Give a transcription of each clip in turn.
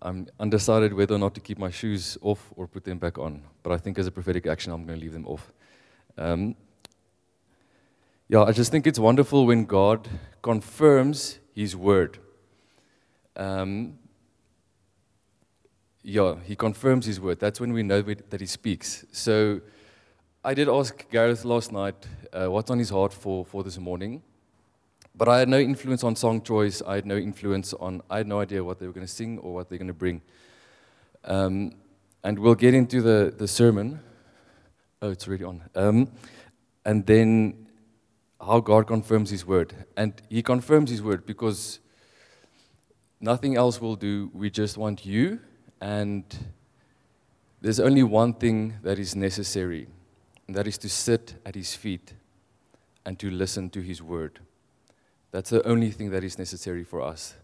I'm undecided whether or not to keep my shoes off or put them back on, but I think as a prophetic action, I'm going to leave them off. Um, yeah, I just think it's wonderful when God confirms His word. Um, yeah, He confirms His word. That's when we know that He speaks. So I did ask Gareth last night uh, what's on his heart for, for this morning. But I had no influence on song choice. I had no influence on, I had no idea what they were going to sing or what they're going to bring. Um, and we'll get into the, the sermon. Oh, it's already on. Um, and then how God confirms His word. And He confirms His word because nothing else will do. We just want you. And there's only one thing that is necessary, and that is to sit at His feet and to listen to His word. That's the only thing that is necessary for us.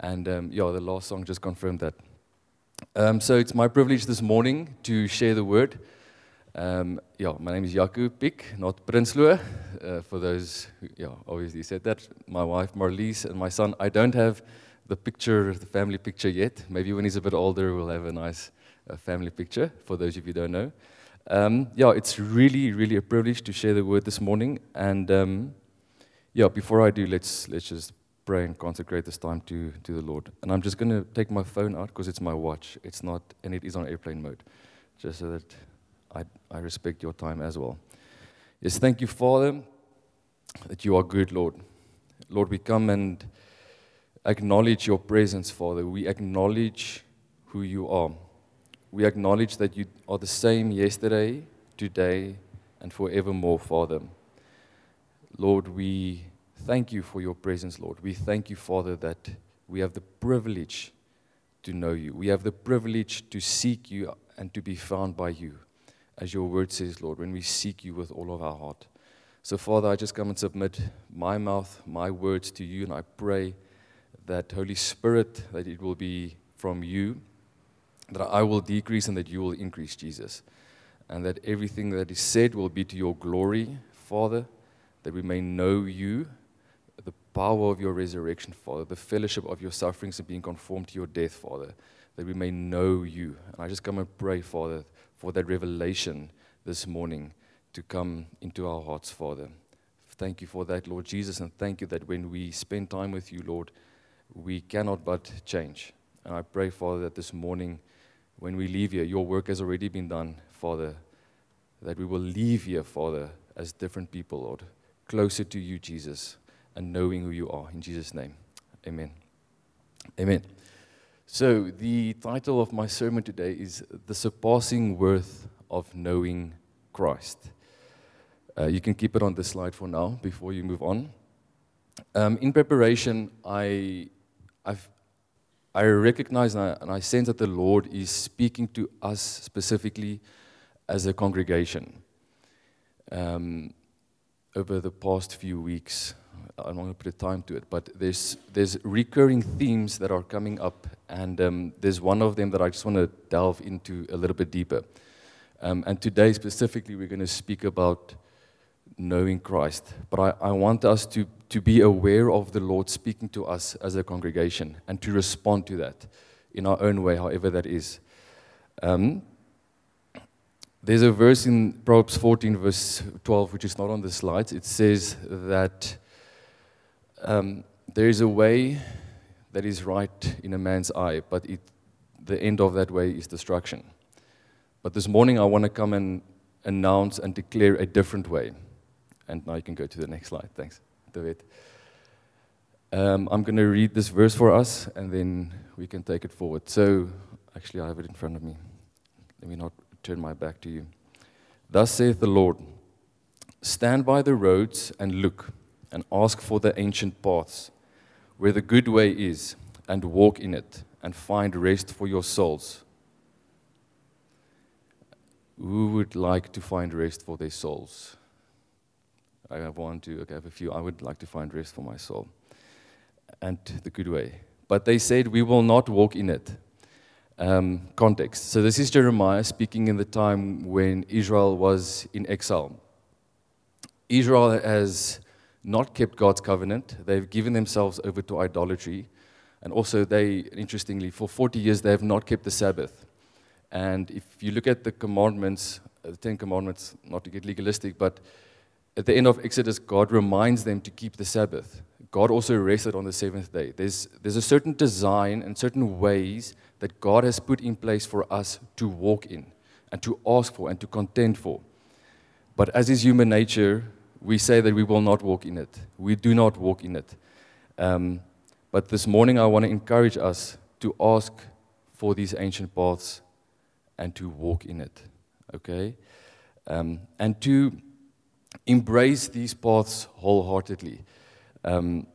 And um, yeah, the last song just confirmed that. Um, so it's my privilege this morning to share the word. Um, yeah, my name is Jaco Pick, not Prinsloo. Uh, for those who yeah, obviously said that. My wife Marlies and my son. I don't have the picture, the family picture yet. Maybe when he's a bit older, we'll have a nice uh, family picture. For those of you who don't know. Um, yeah, it's really, really a privilege to share the word this morning. And um, yeah, before I do, let's let's just pray and consecrate this time to to the Lord. And I'm just going to take my phone out because it's my watch. It's not, and it is on airplane mode, just so that I I respect your time as well. Yes, thank you, Father, that you are good, Lord. Lord, we come and acknowledge your presence, Father. We acknowledge who you are. We acknowledge that you are the same yesterday, today, and forevermore, Father. Lord, we thank you for your presence, Lord. We thank you, Father, that we have the privilege to know you. We have the privilege to seek you and to be found by you. As your word says, Lord, when we seek you with all of our heart. So, Father, I just come and submit my mouth, my words to you, and I pray that, Holy Spirit, that it will be from you, that I will decrease and that you will increase, Jesus. And that everything that is said will be to your glory, Father that we may know you, the power of your resurrection, Father, the fellowship of your sufferings and being conformed to your death, Father, that we may know you. And I just come and pray, Father, for that revelation this morning to come into our hearts, Father. Thank you for that, Lord Jesus, and thank you that when we spend time with you, Lord, we cannot but change. And I pray, Father, that this morning, when we leave here, your work has already been done, Father, that we will leave here, Father, as different people, Lord closer to you, Jesus, and knowing who you are. In Jesus' name, amen. Amen. So, the title of my sermon today is The Surpassing Worth of Knowing Christ. Uh, you can keep it on the slide for now before you move on. Um, in preparation, I, I've, I recognize and I, and I sense that the Lord is speaking to us specifically as a congregation. Um, over the past few weeks. I'm not going to put a time to it, but there's there's recurring themes that are coming up, and um, there's one of them that I just want to delve into a little bit deeper. Um, and today specifically, we're going to speak about knowing Christ. But I, I want us to to be aware of the Lord speaking to us as a congregation and to respond to that in our own way, however that is. Um, there's a verse in Proverbs 14, verse 12, which is not on the slides. It says that um, there is a way that is right in a man's eye, but it, the end of that way is destruction. But this morning, I want to come and announce and declare a different way. And now you can go to the next slide. Thanks, David. Um, I'm going to read this verse for us, and then we can take it forward. So, actually, I have it in front of me. Let me not turn my back to you. Thus saith the Lord Stand by the roads and look, and ask for the ancient paths, where the good way is, and walk in it, and find rest for your souls. Who would like to find rest for their souls? I have one, two, okay, I have a few. I would like to find rest for my soul. And the good way. But they said, We will not walk in it. Um, context. So this is Jeremiah speaking in the time when Israel was in exile. Israel has not kept God's covenant. They've given themselves over to idolatry. And also, they, interestingly, for 40 years, they have not kept the Sabbath. And if you look at the commandments, uh, the Ten Commandments, not to get legalistic, but at the end of Exodus, God reminds them to keep the Sabbath. God also rested on the seventh day. There's, there's a certain design and certain ways that God has put in place for us to walk in and to ask for and to contend for. But as is human nature, we say that we will not walk in it. We do not walk in it. Um, but this morning, I want to encourage us to ask for these ancient paths and to walk in it. Okay? Um, and to embrace these paths wholeheartedly. Um,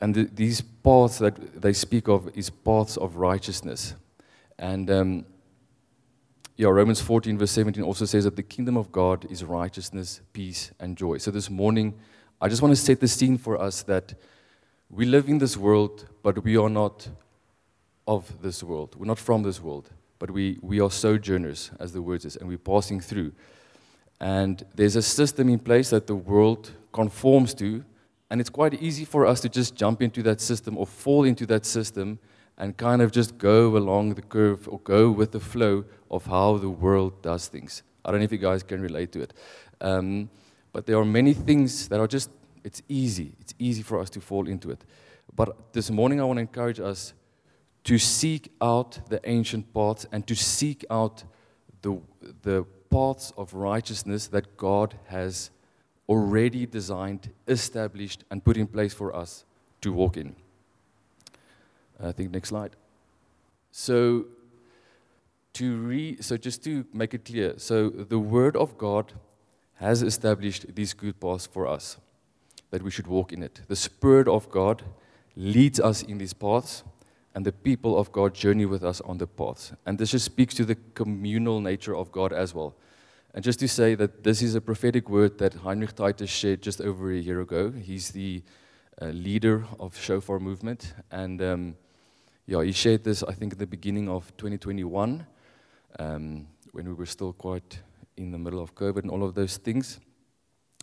and the, these paths that they speak of is paths of righteousness. And um, yeah, Romans 14, verse 17 also says that the kingdom of God is righteousness, peace, and joy. So this morning, I just want to set the scene for us that we live in this world, but we are not of this world. We're not from this world, but we, we are sojourners, as the word says, and we're passing through. And there's a system in place that the world conforms to, and it's quite easy for us to just jump into that system or fall into that system and kind of just go along the curve or go with the flow of how the world does things. I don't know if you guys can relate to it. Um, but there are many things that are just, it's easy. It's easy for us to fall into it. But this morning, I want to encourage us to seek out the ancient paths and to seek out the, the paths of righteousness that God has already designed, established, and put in place for us to walk in. I think next slide. So, to re, so just to make it clear, so the Word of God has established these good paths for us, that we should walk in it. The Spirit of God leads us in these paths, and the people of God journey with us on the paths. And this just speaks to the communal nature of God as well. And just to say that this is a prophetic word that Heinrich Titus shared just over a year ago. He's the uh, leader of Shofar movement, and um, yeah, he shared this I think at the beginning of 2021, um, when we were still quite in the middle of COVID and all of those things.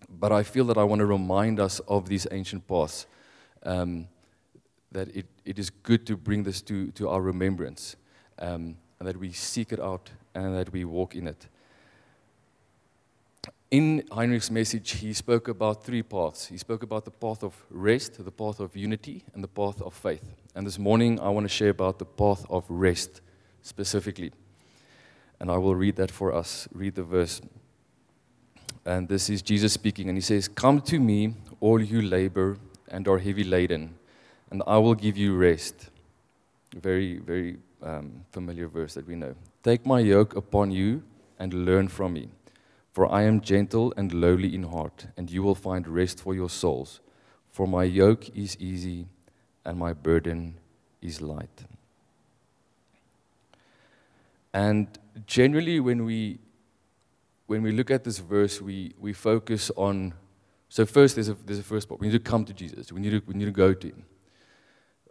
But I feel that I want to remind us of these ancient paths. Um, that it, it is good to bring this to, to our remembrance, um, and that we seek it out and that we walk in it in Heinrich's message, he spoke about three paths. He spoke about the path of rest, the path of unity, and the path of faith. And this morning, I want to share about the path of rest specifically. And I will read that for us. Read the verse. And this is Jesus speaking, and he says, Come to me, all you labor and are heavy laden, and I will give you rest. Very, very um, familiar verse that we know. Take my yoke upon you and learn from me for I am gentle and lowly in heart, and you will find rest for your souls. For my yoke is easy and my burden is light. And generally, when we, when we look at this verse, we, we focus on. So, first, there's a, there's a first part. We need to come to Jesus, we need to, we need to go to Him.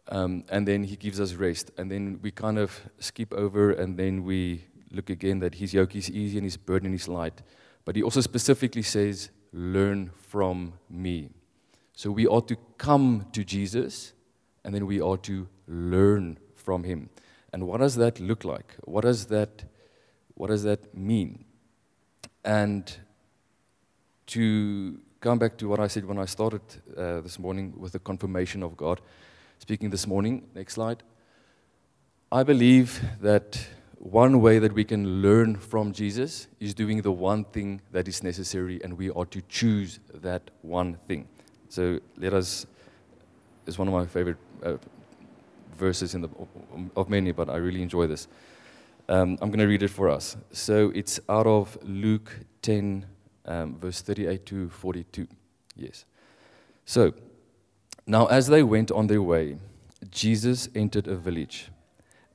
Um, and then He gives us rest. And then we kind of skip over, and then we look again that His yoke is easy and His burden is light. But he also specifically says, Learn from me. So we ought to come to Jesus and then we ought to learn from him. And what does that look like? What does that, what does that mean? And to come back to what I said when I started uh, this morning with the confirmation of God, speaking this morning, next slide. I believe that one way that we can learn from Jesus is doing the one thing that is necessary, and we are to choose that one thing. So let us, it's one of my favorite uh, verses in the, of many, but I really enjoy this. Um, I'm going to read it for us. So it's out of Luke 10, um, verse 38 to 42. Yes. So, now as they went on their way, Jesus entered a village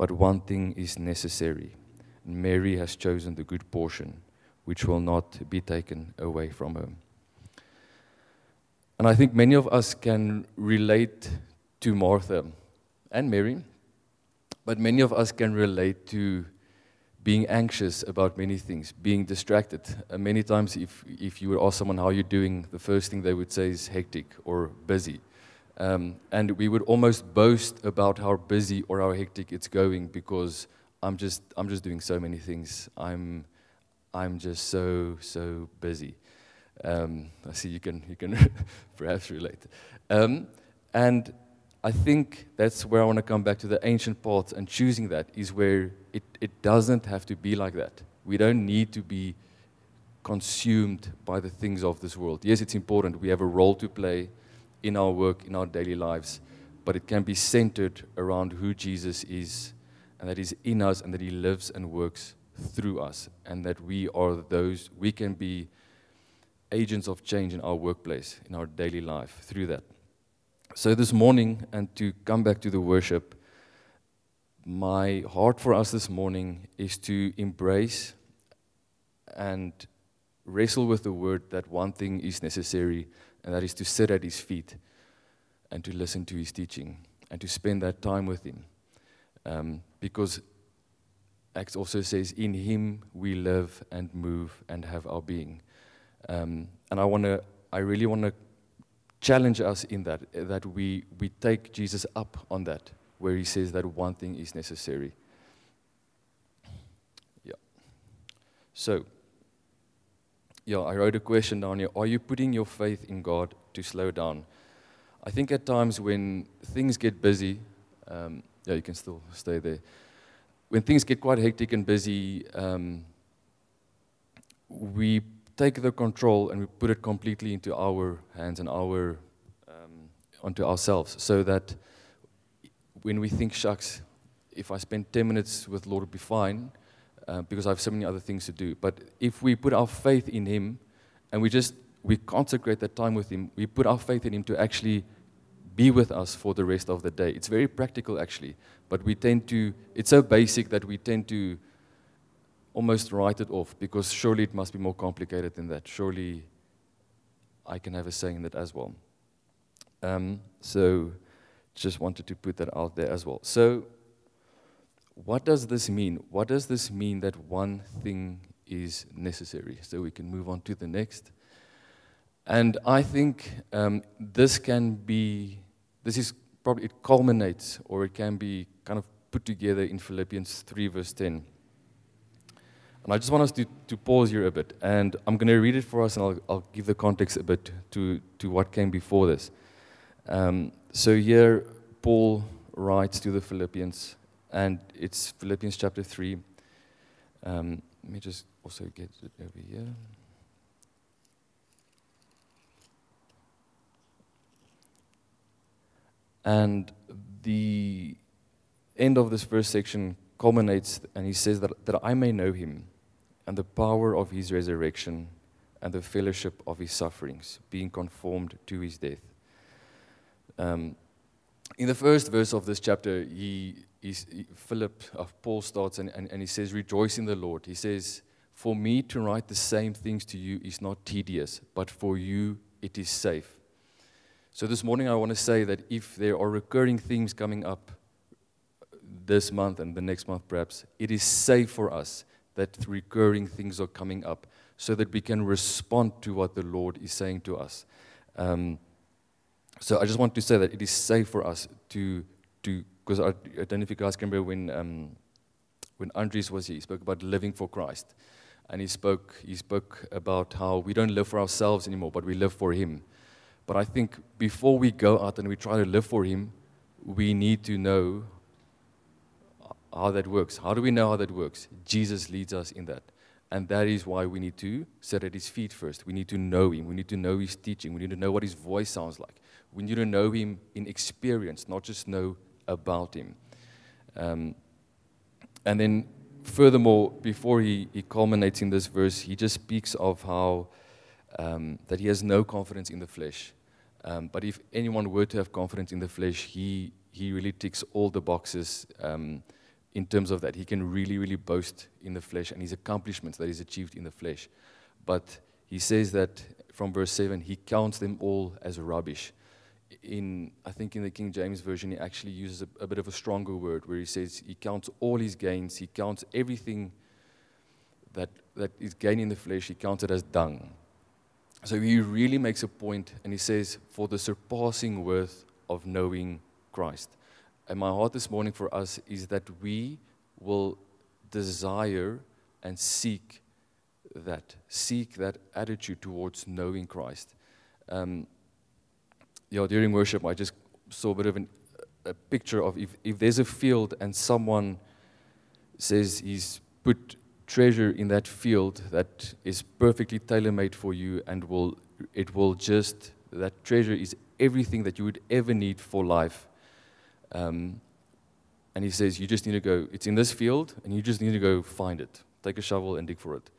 But one thing is necessary. Mary has chosen the good portion, which will not be taken away from her. And I think many of us can relate to Martha and Mary, but many of us can relate to being anxious about many things, being distracted. Uh, many times, if, if you would ask someone how you're doing, the first thing they would say is hectic or busy. Um, and we would almost boast about how busy or how hectic it's going because I'm just, I'm just doing so many things. I'm, I'm just so, so busy. Um, I see you can, you can perhaps relate. Um, and I think that's where I want to come back to the ancient paths and choosing that is where it, it doesn't have to be like that. We don't need to be consumed by the things of this world. Yes, it's important. We have a role to play in our work, in our daily lives, but it can be centered around who Jesus is and that He's in us and that He lives and works through us and that we are those, we can be agents of change in our workplace, in our daily life through that. So, this morning, and to come back to the worship, my heart for us this morning is to embrace and wrestle with the word that one thing is necessary, and that is to sit at his feet and to listen to his teaching and to spend that time with him. Um, because Acts also says, In him we live and move and have our being. Um, and I want to, I really want to challenge us in that, that we, we take Jesus up on that, where he says that one thing is necessary. Yeah. So, yeah, I wrote a question down here. Are you putting your faith in God to slow down? I think at times when things get busy, um, yeah, you can still stay there. When things get quite hectic and busy, um, we take the control and we put it completely into our hands and our um, onto ourselves, so that when we think, shucks, if I spend 10 minutes with Lord, it'll be fine, uh, because I have so many other things to do. But if we put our faith in Him, and we just we consecrate that time with Him, we put our faith in Him to actually be with us for the rest of the day. It's very practical, actually, but we tend to. It's so basic that we tend to almost write it off because surely it must be more complicated than that. Surely I can have a say in that as well. Um, so just wanted to put that out there as well. So, what does this mean? What does this mean that one thing is necessary? So we can move on to the next. And I think um, this can be, this is probably, it culminates or it can be kind of put together in Philippians 3, verse 10. And I just want us to, to pause here a bit. And I'm going to read it for us, and I'll, I'll give the context a bit to, to what came before this. Um, so here, Paul writes to the Philippians, and it's Philippians chapter 3. Um, let me just also get it over here. And the end of this first section culminates, and he says that, that I may know him and the power of his resurrection and the fellowship of his sufferings, being conformed to his death. Um, in the first verse of this chapter, he, he Philip, uh, Paul starts and, and, and he says, Rejoice in the Lord. He says, For me to write the same things to you is not tedious, but for you it is safe. So this morning, I want to say that if there are recurring themes coming up this month and the next month, perhaps, it is safe for us that recurring things are coming up so that we can respond to what the Lord is saying to us. Um, so I just want to say that it is safe for us to, to because I, I don't know if you guys remember when, um, when Andres was here, he spoke about living for Christ. And he spoke, he spoke about how we don't live for ourselves anymore, but we live for Him. But I think before we go out and we try to live for Him, we need to know how that works. How do we know how that works? Jesus leads us in that. And that is why we need to sit at his feet first. We need to know him. We need to know his teaching. We need to know what his voice sounds like. We need to know him in experience, not just know about him. Um, and then, furthermore, before he, he culminates in this verse, he just speaks of how um, that he has no confidence in the flesh. Um, but if anyone were to have confidence in the flesh, he, he really ticks all the boxes um, in terms of that. He can really, really boast in the flesh and his accomplishments that he's achieved in the flesh. But he says that from verse 7, he counts them all as rubbish. In, I think in the King James Version, he actually uses a, a bit of a stronger word where he says he counts all his gains, he counts everything that, that is gain in the flesh, he counts it as dung. So he really makes a point and he says, for the surpassing worth of knowing Christ. And my heart this morning for us is that we will desire and seek that, seek that attitude towards knowing Christ. Um, yeah, during worship, I just saw a bit of an, a picture of if, if there's a field and someone says he's put treasure in that field that is perfectly tailor-made for you and will it will just that treasure is everything that you would ever need for life. Um, and he says you just need to go it's in this field and you just need to go find it. Take a shovel and dig for it.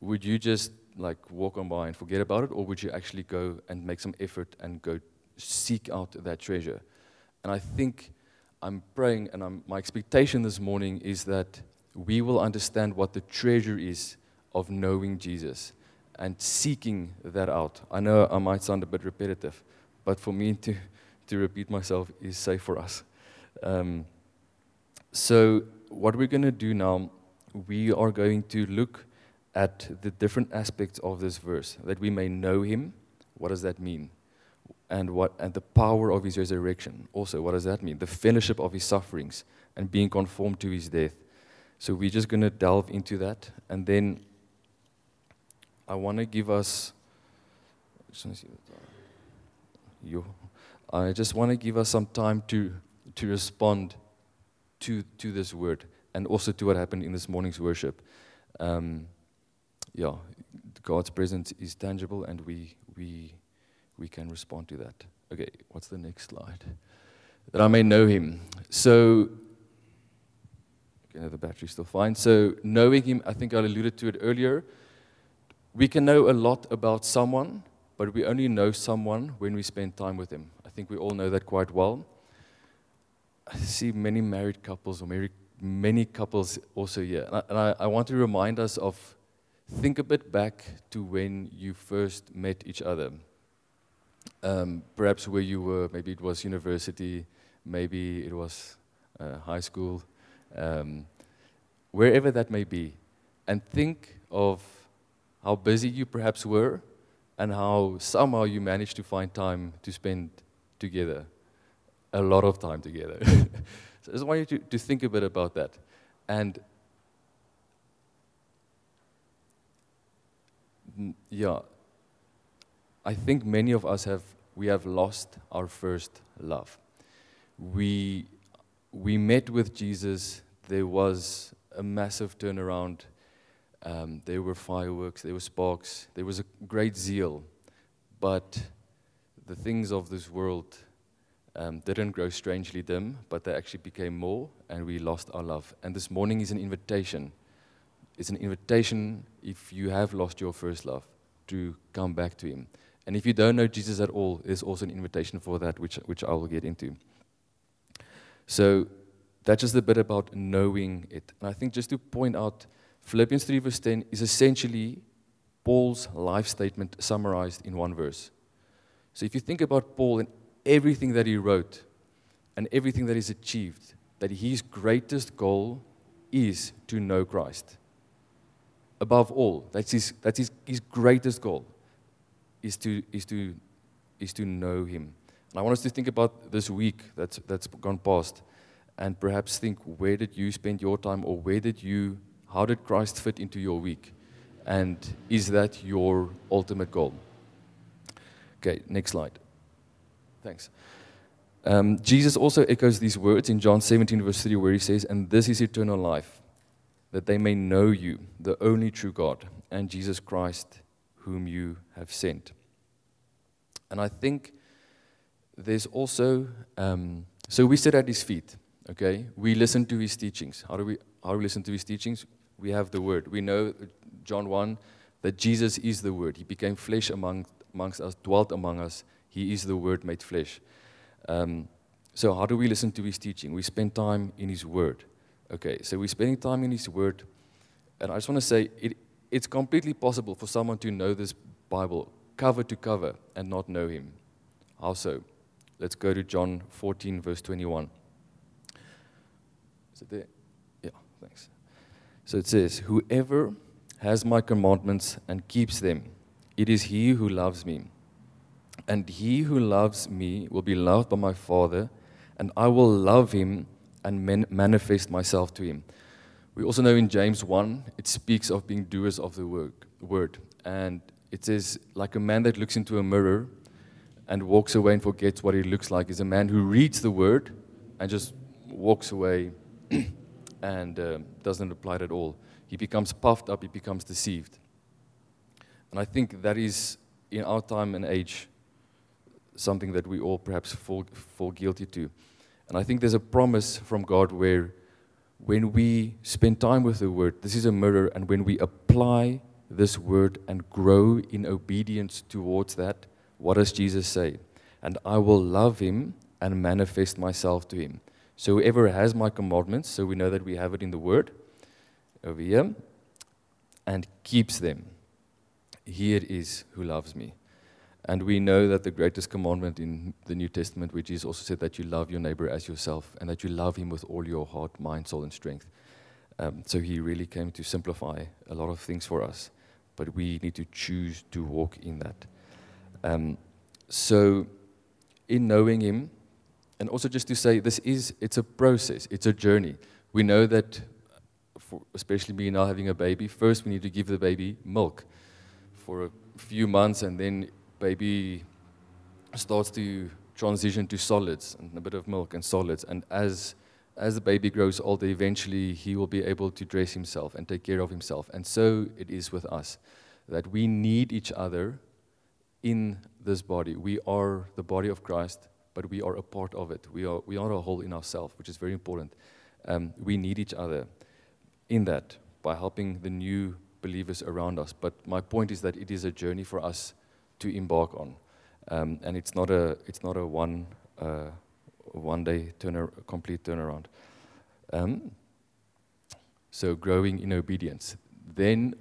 Would you just like walk on by and forget about it or would you actually go and make some effort and go seek out that treasure and i think i'm praying and I'm, my expectation this morning is that we will understand what the treasure is of knowing Jesus and seeking that out. I know I might sound a bit repetitive, but for me to, to repeat myself is safe for us. Um, so, what we're going to do now, we are going to look at the different aspects of this verse that we may know Him. What does that mean? And, what, and the power of His resurrection. Also, what does that mean? The fellowship of His sufferings and being conformed to His death so we're just going to delve into that. And then I want to give us. I just want to. I just want to give us some time to, to respond to, to this word and also to what happened in this morning's worship. Um, yeah, God's presence is tangible and we, we, we can respond to that. Okay, what's the next slide? That I may know him. So know, the battery's still fine. So knowing him, I think I alluded to it earlier. We can know a lot about someone, but we only know someone when we spend time with him. I think we all know that quite well. I see many married couples or married, many couples also here. And, I, and I, I want to remind us of think a bit back to when you first met each other. Um, perhaps where you were, maybe it was university, maybe it was uh, high school um, wherever that may be, and think of how busy you perhaps were and how somehow you managed to find time to spend together, a lot of time together. so I just want you to, to think a bit about that. And yeah, I think many of us have we have lost our first love. We we met with Jesus, there was a massive turnaround. Um, there were fireworks, there were sparks, there was a great zeal. But the things of this world um, didn't grow strangely dim, but they actually became more, and we lost our love. And this morning is an invitation. It's an invitation, if you have lost your first love, to come back to Him. And if you don't know Jesus at all, there's also an invitation for that, which, which I will get into. So that's just a bit about knowing it. And I think just to point out, Philippians 3, verse 10 is essentially Paul's life statement summarized in one verse. So if you think about Paul and everything that he wrote and everything that he's achieved, that his greatest goal is to know Christ. Above all, that's his, that's his, his greatest goal, is to, is, to, is to know him. And I want us to think about this week that's, that's gone past and perhaps think where did you spend your time or where did you, how did Christ fit into your week? And is that your ultimate goal? Okay, next slide. Thanks. Um, Jesus also echoes these words in John 17, verse 3, where he says, And this is eternal life, that they may know you, the only true God, and Jesus Christ, whom you have sent. And I think there's also, um, so we sit at his feet, okay? We listen to his teachings. How do we, how do we listen to his teachings? We have the word. We know, John 1, that Jesus is the word. He became flesh among, amongst us, dwelt among us. He is the word made flesh. Um, so, how do we listen to his teaching? We spend time in his word. Okay, so we're spending time in his word. And I just want to say it, it's completely possible for someone to know this Bible cover to cover and not know him. How so? Let's go to John 14, verse 21. Is it there? Yeah, thanks. So it says, Whoever has my commandments and keeps them, it is he who loves me. And he who loves me will be loved by my Father, and I will love him and man- manifest myself to him. We also know in James 1, it speaks of being doers of the work, word. And it says, like a man that looks into a mirror and walks away and forgets what he looks like is a man who reads the word and just walks away and uh, doesn't apply it at all. He becomes puffed up, he becomes deceived. And I think that is, in our time and age, something that we all perhaps fall, fall guilty to. And I think there's a promise from God where when we spend time with the Word, this is a mirror, and when we apply this Word and grow in obedience towards that, what does Jesus say? And I will love him and manifest myself to him. So whoever has my commandments, so we know that we have it in the Word over here, and keeps them, he it is who loves me. And we know that the greatest commandment in the New Testament, which is also said that you love your neighbor as yourself and that you love him with all your heart, mind, soul, and strength. Um, so he really came to simplify a lot of things for us, but we need to choose to walk in that. Um, so, in knowing him, and also just to say, this is it's a process, it's a journey. We know that, especially me now having a baby, first we need to give the baby milk for a few months, and then baby starts to transition to solids and a bit of milk and solids. And as as the baby grows older, eventually he will be able to dress himself and take care of himself. And so it is with us that we need each other in this body. We are the body of Christ, but we are a part of it. We are, we are a whole in ourselves, which is very important. Um, we need each other in that by helping the new believers around us. But my point is that it is a journey for us to embark on. Um, and it's not a, it's not a one, uh, one day turn complete turnaround. Um, so growing in obedience. Then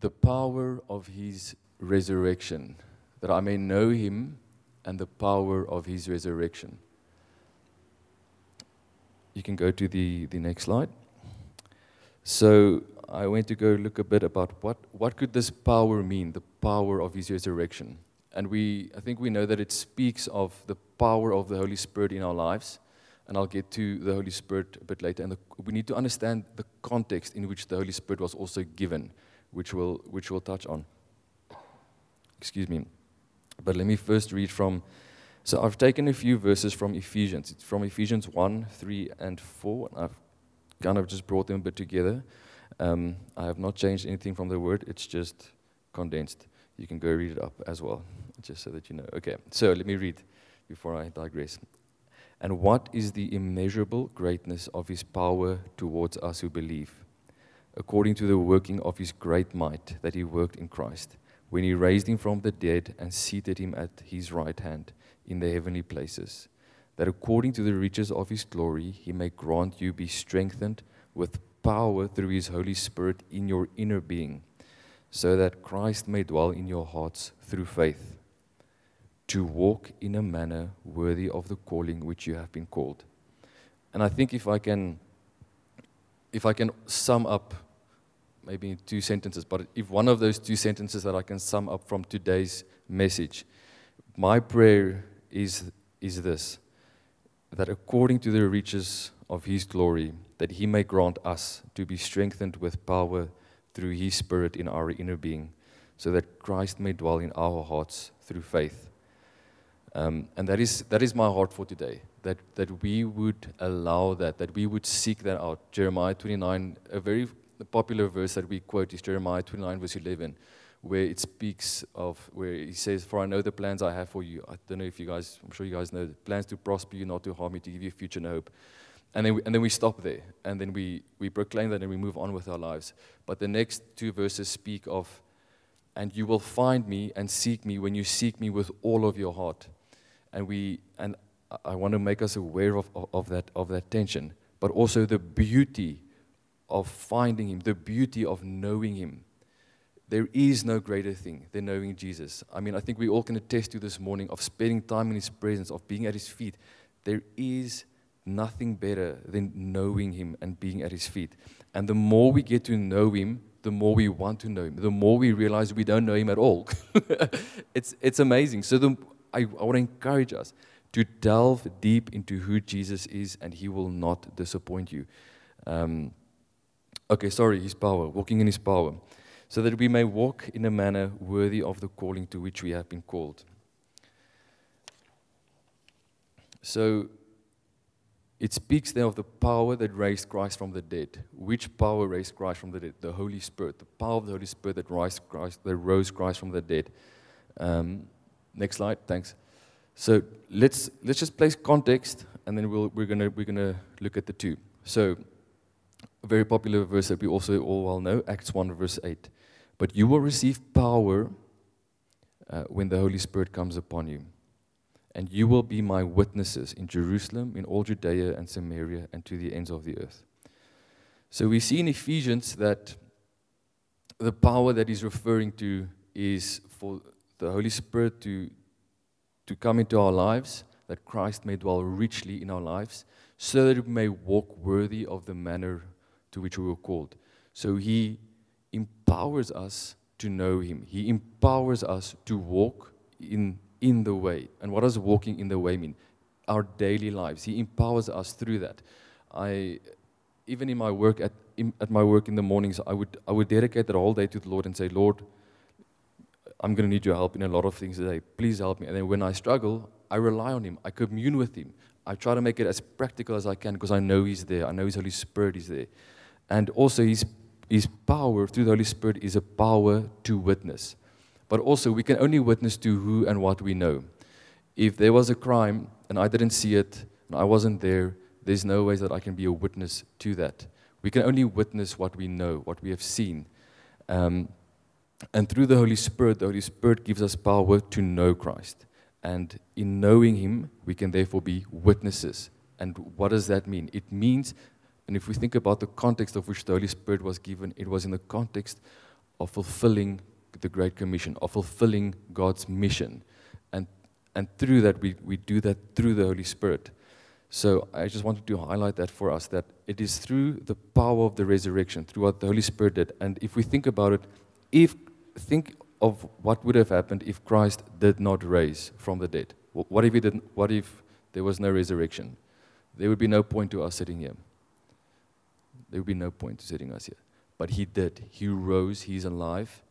the power of his resurrection, that I may know him and the power of his resurrection. You can go to the, the next slide. So I went to go look a bit about what, what could this power mean, the power of his resurrection. And we, I think we know that it speaks of the power of the Holy Spirit in our lives. And I'll get to the Holy Spirit a bit later. And the, we need to understand the context in which the Holy Spirit was also given, which we'll, which we'll touch on. Excuse me. But let me first read from. So I've taken a few verses from Ephesians. It's from Ephesians 1, 3, and 4. And I've kind of just brought them a bit together. Um, I have not changed anything from the word, it's just condensed. You can go read it up as well, just so that you know. Okay, so let me read before I digress. And what is the immeasurable greatness of his power towards us who believe, according to the working of his great might that he worked in Christ, when he raised him from the dead and seated him at his right hand in the heavenly places, that according to the riches of his glory he may grant you be strengthened with power through his Holy Spirit in your inner being, so that Christ may dwell in your hearts through faith to walk in a manner worthy of the calling which you have been called. And I think if I can if I can sum up maybe in two sentences, but if one of those two sentences that I can sum up from today's message, my prayer is is this that according to the riches of his glory, that he may grant us to be strengthened with power through his spirit in our inner being, so that Christ may dwell in our hearts through faith Um, and that is, that is my heart for today, that, that we would allow that, that we would seek that out. Jeremiah 29, a very popular verse that we quote is Jeremiah 29, verse 11, where it speaks of, where he says, For I know the plans I have for you. I don't know if you guys, I'm sure you guys know, plans to prosper you, not to harm you, to give you future and hope. And then, we, and then we stop there, and then we, we proclaim that and we move on with our lives. But the next two verses speak of, and you will find me and seek me when you seek me with all of your heart. And we, and I- want to make us aware of, of, of that, of that tension, but also the beauty of finding Him, the beauty of knowing Him. There is no greater thing than knowing Jesus. I mean, I think we all can attest to this morning of spending time in His presence, of being at His feet. There is nothing better than knowing Him and being at His feet. And the more we get to know Him, the more we want to know Him, the more we realize we don't know Him at all. it's, it's amazing. So the, I, I want to encourage us to delve deep into who Jesus is, and He will not disappoint you. Um, okay, sorry, His power, walking in His power, so that we may walk in a manner worthy of the calling to which we have been called. So, it speaks there of the power that raised Christ from the dead. Which power raised Christ from the dead? The Holy Spirit. The power of the Holy Spirit that, raised Christ, that rose Christ from the dead. Um, next slide, thanks. So let's, let's just place context and then we'll, we're going we're gonna look at the two. So, a very popular verse that we also all well know, Acts 1, verse 8. But you will receive power uh, when the Holy Spirit comes upon you and you will be my witnesses in Jerusalem, in all Judea and Samaria, and to the ends of the earth. So we see in Ephesians that the power that he's referring to is for the Holy Spirit to, to come into our lives, that Christ may dwell richly in our lives, so that we may walk worthy of the manner to which we were called. So he empowers us to know him, he empowers us to walk in in the way. And what does walking in the way mean? Our daily lives. He empowers us through that. I, even in my work at, in, at my work in the mornings, I would, I would dedicate the whole day to the Lord and say, Lord, I'm going to need your help in a lot of things today. Please help me. And then when I struggle, I rely on Him. I commune with Him. I try to make it as practical as I can because I know He's there. I know His Holy Spirit is there. And also, His, His power through the Holy Spirit is a power to witness but also we can only witness to who and what we know. If there was a crime and I didn't see it and I wasn't there, there's no way that I can be a witness to that. We can only witness what we know, what we have seen. Um, and through the Holy Spirit, the Holy Spirit gives us power to know Christ. And in knowing Him, we can therefore be witnesses. And what does that mean? It means, and if we think about the context of which the Holy Spirit was given, it was in the context of fulfilling the Great Commission, of fulfilling God's mission. And, and through that, we, we do that through the Holy Spirit. So I just wanted to highlight that for us that it is through the power of the resurrection, through what the Holy Spirit did. And if we think about it, if think of what would have happened if Christ did not raise from the dead. What if he didn't? What if there was no resurrection? There would be no point to us sitting here. There would be no point to sitting us here. But he did. He rose. He's alive.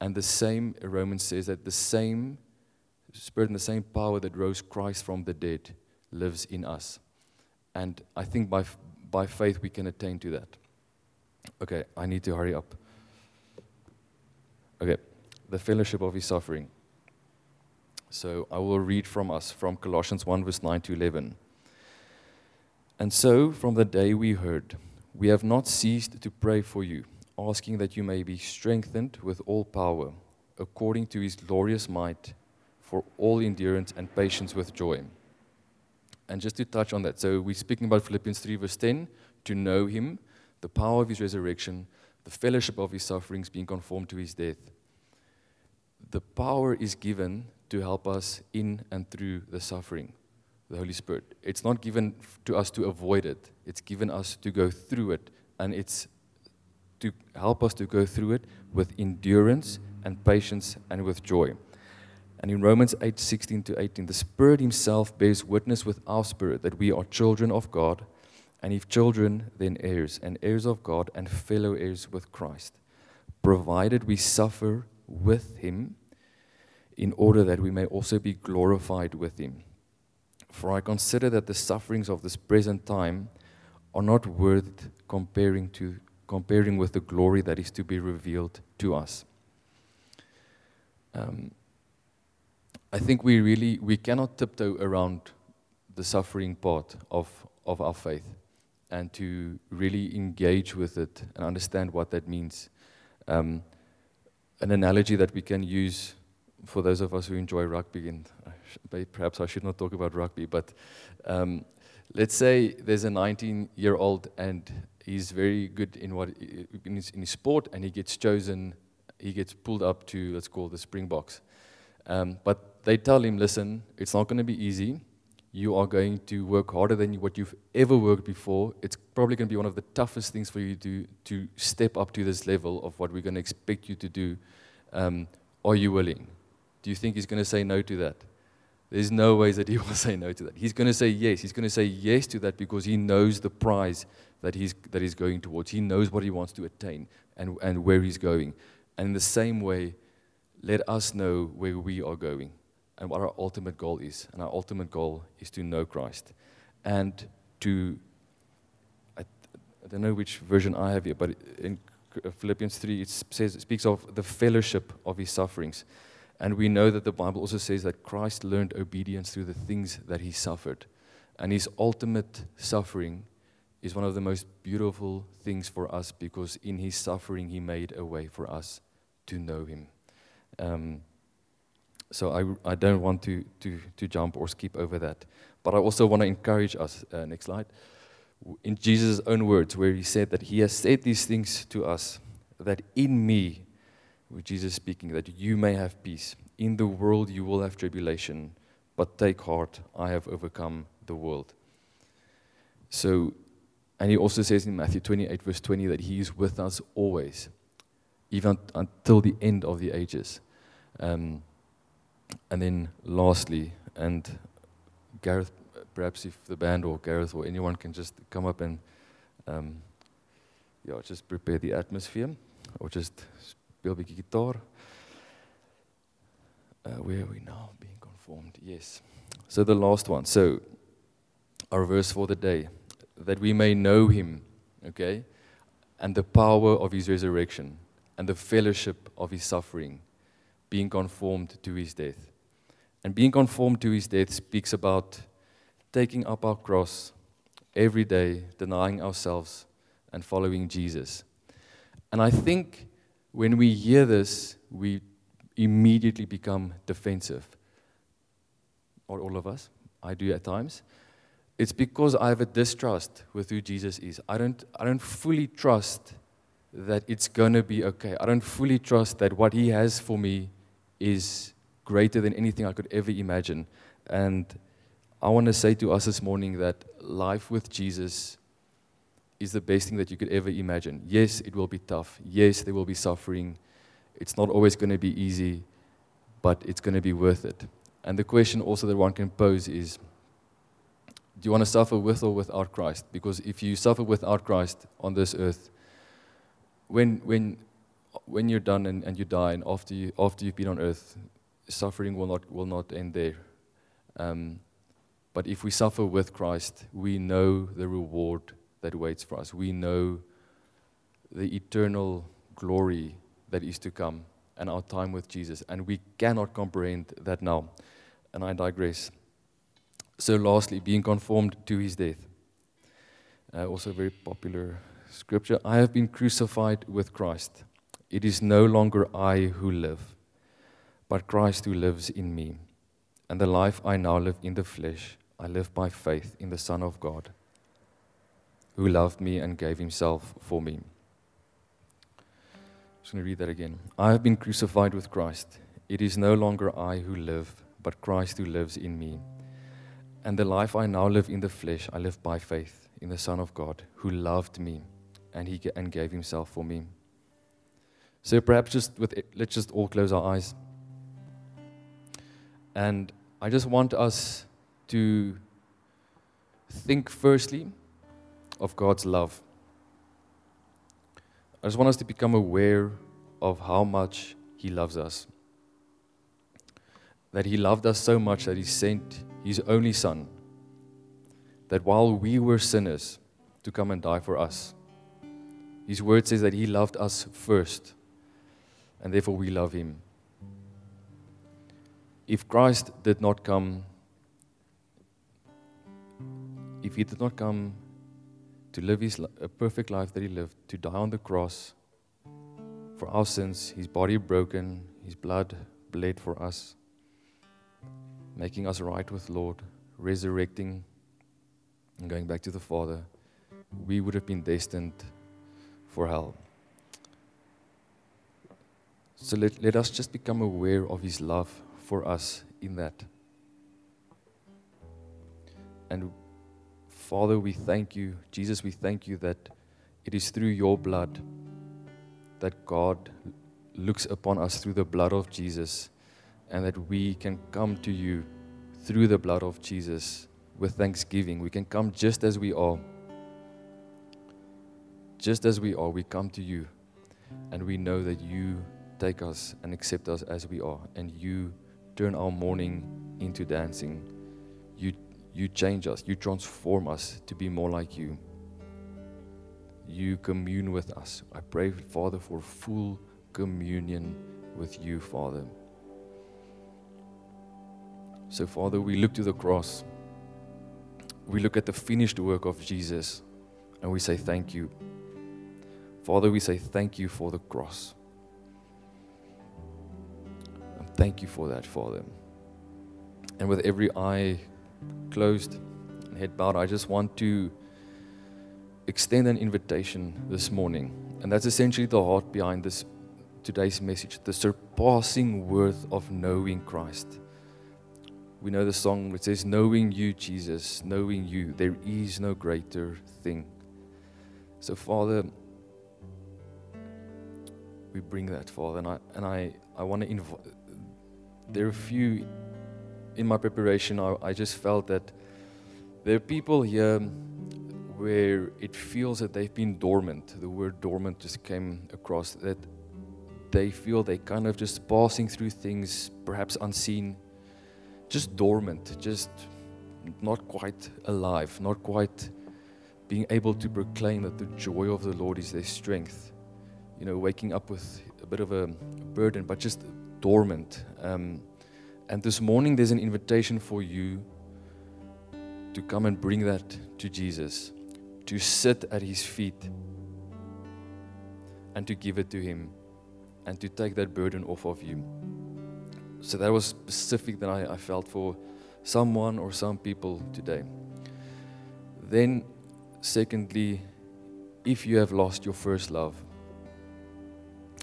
And the same, Romans says that the same spirit and the same power that rose Christ from the dead lives in us. And I think by, by faith we can attain to that. Okay, I need to hurry up. Okay, the fellowship of his suffering. So I will read from us from Colossians 1, verse 9 to 11. And so, from the day we heard, we have not ceased to pray for you asking that you may be strengthened with all power, according to his glorious might, for all endurance and patience with joy. And just to touch on that, so we're speaking about Philippians 3, verse 10, to know him, the power of his resurrection, the fellowship of his sufferings, being conformed to his death. The power is given to help us in and through the suffering, the Holy Spirit. It's not given to us to avoid it, it's given us to go through it, and it's to help us to go through it with endurance and patience and with joy. And in Romans 8 16 to 18, the Spirit Himself bears witness with our spirit that we are children of God, and if children, then heirs, and heirs of God, and fellow heirs with Christ, provided we suffer with Him, in order that we may also be glorified with him. For I consider that the sufferings of this present time are not worth comparing to comparing with the glory that is to be revealed to us. Um, I think we really we cannot tiptoe around the suffering part of, of our faith and to really engage with it and understand what that means. Um, an analogy that we can use for those of us who enjoy rugby, and I perhaps I should not talk about rugby, but um, let's say there's a 19 year old and he's very good in what in his, in his sport and he gets chosen, he gets pulled up to, let's call the Springboks. Um, but they tell him, listen, it's not going to be easy. You are going to work harder than what you've ever worked before. It's probably going to be one of the toughest things for you to, to step up to this level of what we're going to expect you to do. Um, are you willing? Do you think he's going to say no to that? There's no ways that he will say no to that. He's going to say yes. He's going to say yes to that because he knows the prize that he's, that he's going towards. He knows what he wants to attain and, and where he's going. And in the same way, let us know where we are going and what our ultimate goal is. And our ultimate goal is to know Christ and to, I, I don't know which version I have here, but in Philippians 3, it says, it speaks of the fellowship of his sufferings. And we know that the Bible also says that Christ learned obedience through the things that he suffered. And his ultimate suffering is one of the most beautiful things for us because in his suffering, he made a way for us to know him. Um, so I, I don't want to, to, to jump or skip over that. But I also want to encourage us. Uh, next slide. In Jesus' own words, where he said that he has said these things to us, that in me, with Jesus speaking, that you may have peace. In the world you will have tribulation, but take heart, I have overcome the world. So, and he also says in Matthew 28, verse 20, that he is with us always, even until the end of the ages. Um, and then lastly, and Gareth, perhaps if the band or Gareth or anyone can just come up and um, yeah, just prepare the atmosphere or just 'n bietjie gitaar. Uh, where are we now? Being conformed. Yes. So the last one. So our verse for the day that we may know him, okay? And the power of his resurrection and the fellowship of his suffering, being conformed to his death. And being conformed to his death speaks about taking up our cross every day, denying ourselves, and following Jesus. And I think when we hear this, we immediately become defensive. Or all of us. I do at times. It's because I have a distrust with who Jesus is. I don't, I don't fully trust that it's going to be okay. I don't fully trust that what He has for me is greater than anything I could ever imagine. And I want to say to us this morning that life with Jesus is the best thing that you could ever imagine. Yes, it will be tough. Yes, there will be suffering. It's not always going to be easy, but it's going to be worth it. And the question also that one can pose is do you want to suffer with or without Christ? Because if you suffer without Christ on this earth, when, when, when you're done and, and you die, and after, you, after you've been on earth, suffering will not, will not end there. Um, but if we suffer with Christ, we know the reward that waits for us. We know the eternal glory that is to come and our time with Jesus. And we cannot comprehend that now. And I digress. So, lastly, being conformed to his death. Uh, also, a very popular scripture. I have been crucified with Christ. It is no longer I who live, but Christ who lives in me. And the life I now live in the flesh, I live by faith in the Son of God, who loved me and gave himself for me. I'm just going to read that again. I have been crucified with Christ. It is no longer I who live, but Christ who lives in me. And the life I now live in the flesh, I live by faith in the Son of God, who loved me and he and gave himself for me. So perhaps just with it, let's just all close our eyes. And I just want us to think firstly of God's love. I just want us to become aware of how much He loves us. that He loved us so much that He sent His only Son, that while we were sinners, to come and die for us. His word says that He loved us first, and therefore we love Him. If Christ did not come, if He did not come to live his, a perfect life that He lived, to die on the cross for our sins, His body broken, His blood bled for us, making us right with Lord, resurrecting and going back to the Father, we would have been destined for hell. So let, let us just become aware of His love for us in that. And Father, we thank you, Jesus, we thank you that it is through your blood that God looks upon us through the blood of Jesus, and that we can come to you through the blood of Jesus with thanksgiving. We can come just as we are. Just as we are, we come to you, and we know that you take us and accept us as we are, and you turn our mourning into dancing. You, you change us, you transform us to be more like you. You commune with us. I pray, Father, for full communion with you, Father. So, Father, we look to the cross. We look at the finished work of Jesus and we say thank you. Father, we say thank you for the cross. And thank you for that, Father. And with every eye closed and head bowed, I just want to extend an invitation this morning. And that's essentially the heart behind this today's message, the surpassing worth of knowing Christ. We know the song which says, Knowing you, Jesus, knowing you, there is no greater thing. So, Father, we bring that, Father, and I, and I, I want to invite. There are a few in my preparation, I, I just felt that there are people here where it feels that they've been dormant. The word dormant just came across that they feel they kind of just passing through things, perhaps unseen, just dormant, just not quite alive, not quite being able to proclaim that the joy of the Lord is their strength. You know, waking up with a bit of a burden, but just dormant. Um, and this morning, there's an invitation for you to come and bring that to Jesus, to sit at his feet and to give it to him and to take that burden off of you. So that was specific that I, I felt for someone or some people today. Then, secondly, if you have lost your first love,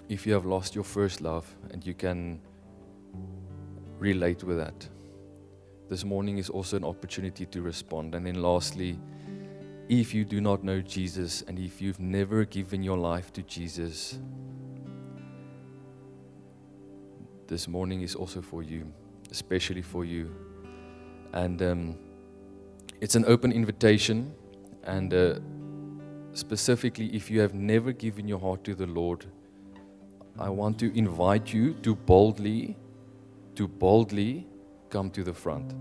if you have lost your first love and you can relate with that, this morning is also an opportunity to respond. And then, lastly, if you do not know Jesus and if you've never given your life to Jesus, this morning is also for you, especially for you. And um, it's an open invitation. And uh, specifically, if you have never given your heart to the Lord, I want to invite you to boldly, to boldly come to the front.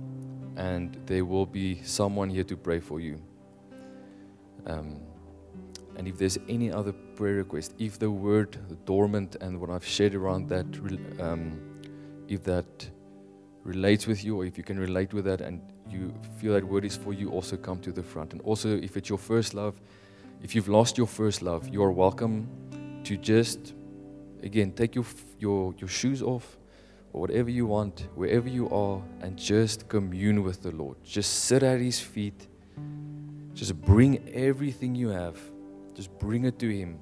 And there will be someone here to pray for you. Um, and if there's any other prayer request, if the word dormant and what I've shared around that, um, if that relates with you, or if you can relate with that and you feel that word is for you, also come to the front. And also, if it's your first love, if you've lost your first love, you are welcome to just, again, take your, your, your shoes off or whatever you want, wherever you are, and just commune with the Lord. Just sit at His feet. Just bring everything you have. Just bring it to Him.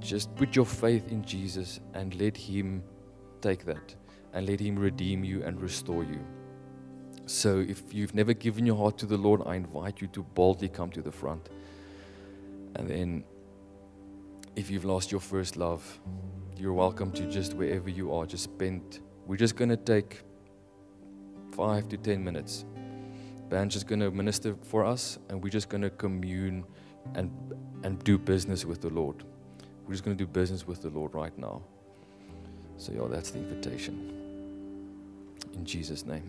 Just put your faith in Jesus and let Him take that and let Him redeem you and restore you. So, if you've never given your heart to the Lord, I invite you to boldly come to the front. And then, if you've lost your first love, you're welcome to just wherever you are, just spend. We're just going to take five to ten minutes. Band's just going to minister for us, and we're just going to commune and, and do business with the Lord. We're just going to do business with the Lord right now. So, yeah, that's the invitation. In Jesus' name.